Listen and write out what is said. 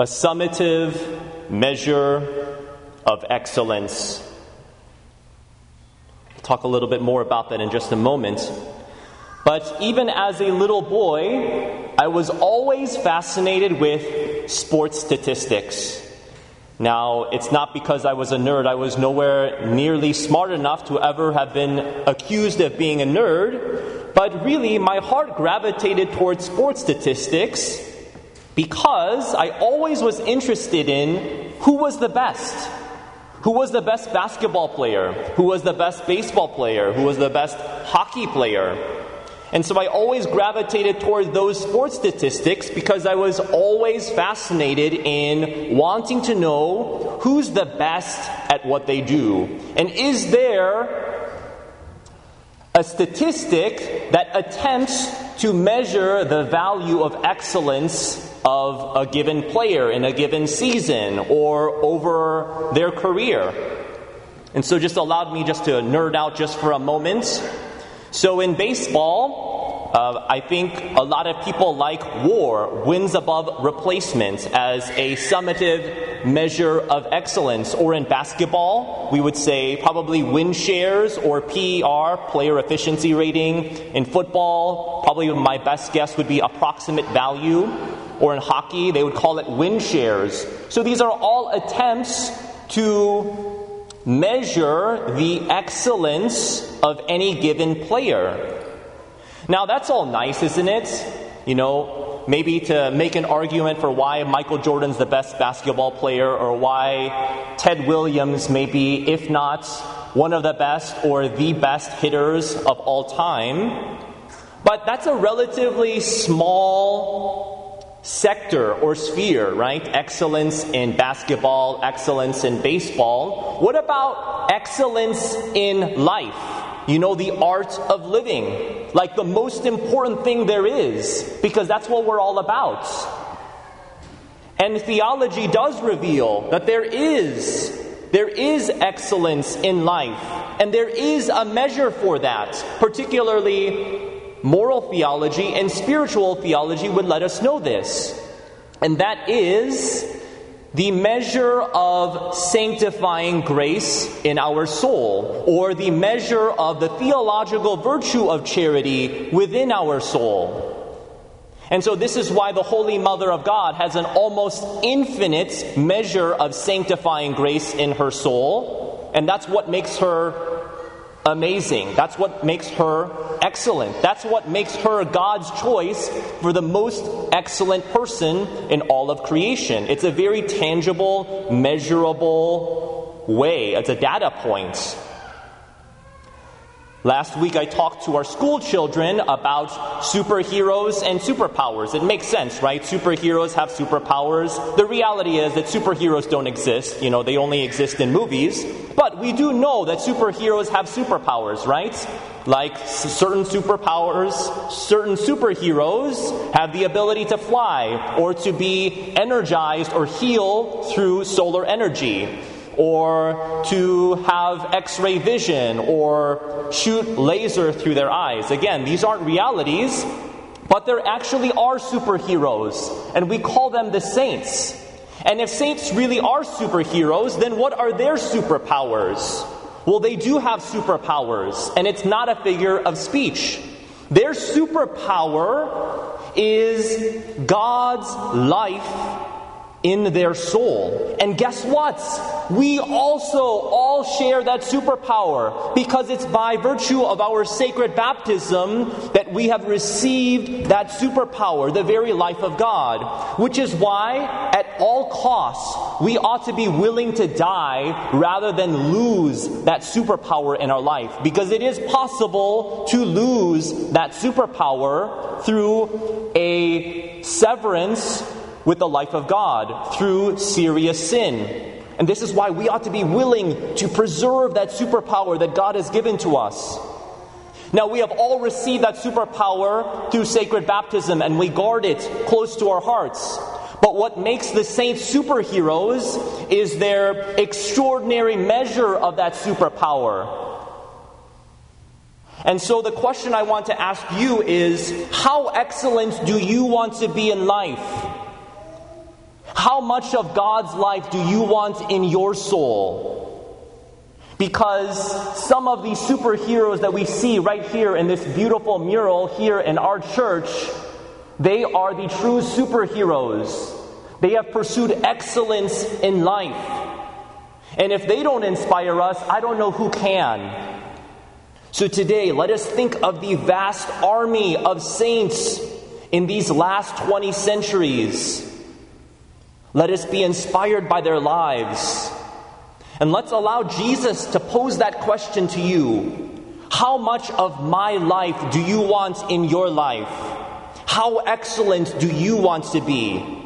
a summative measure of excellence. We'll talk a little bit more about that in just a moment. But even as a little boy, I was always fascinated with sports statistics. Now, it's not because I was a nerd. I was nowhere nearly smart enough to ever have been accused of being a nerd. But really, my heart gravitated towards sports statistics because I always was interested in who was the best. Who was the best basketball player? Who was the best baseball player? Who was the best hockey player? And so I always gravitated toward those sports statistics because I was always fascinated in wanting to know who's the best at what they do. And is there a statistic that attempts to measure the value of excellence of a given player in a given season or over their career? And so just allowed me just to nerd out just for a moment so in baseball, uh, I think a lot of people like WAR, wins above replacement, as a summative measure of excellence. Or in basketball, we would say probably win shares or PER, player efficiency rating. In football, probably my best guess would be approximate value. Or in hockey, they would call it win shares. So these are all attempts to measure the excellence of any given player. Now, that's all nice, isn't it? You know, maybe to make an argument for why Michael Jordan's the best basketball player or why Ted Williams may be, if not one of the best or the best hitters of all time. But that's a relatively small sector or sphere, right? Excellence in basketball, excellence in baseball. What about excellence in life? You know, the art of living, like the most important thing there is, because that's what we're all about. And theology does reveal that there is there is excellence in life, and there is a measure for that, particularly moral theology and spiritual theology would let us know this. And that is the measure of sanctifying grace in our soul, or the measure of the theological virtue of charity within our soul. And so, this is why the Holy Mother of God has an almost infinite measure of sanctifying grace in her soul, and that's what makes her amazing. That's what makes her excellent. That's what makes her God's choice for the most excellent person in all of creation. It's a very tangible, measurable way, it's a data point. Last week, I talked to our school children about superheroes and superpowers. It makes sense, right? Superheroes have superpowers. The reality is that superheroes don't exist. You know, they only exist in movies. But we do know that superheroes have superpowers, right? Like certain superpowers, certain superheroes have the ability to fly or to be energized or heal through solar energy or to have x ray vision or shoot laser through their eyes. Again, these aren't realities, but there actually are superheroes, and we call them the saints. And if saints really are superheroes, then what are their superpowers? Well, they do have superpowers, and it's not a figure of speech. Their superpower is God's life in their soul. And guess what? We also all share that superpower because it's by virtue of our sacred baptism that we have received that superpower, the very life of God. Which is why, at all costs, we ought to be willing to die rather than lose that superpower in our life. Because it is possible to lose that superpower through a severance with the life of God through serious sin. And this is why we ought to be willing to preserve that superpower that God has given to us. Now, we have all received that superpower through sacred baptism, and we guard it close to our hearts. But what makes the saints superheroes is their extraordinary measure of that superpower. And so, the question I want to ask you is how excellent do you want to be in life? How much of God's life do you want in your soul? Because some of these superheroes that we see right here in this beautiful mural here in our church, they are the true superheroes. They have pursued excellence in life. And if they don't inspire us, I don't know who can. So today, let us think of the vast army of saints in these last 20 centuries. Let us be inspired by their lives. And let's allow Jesus to pose that question to you. How much of my life do you want in your life? How excellent do you want to be?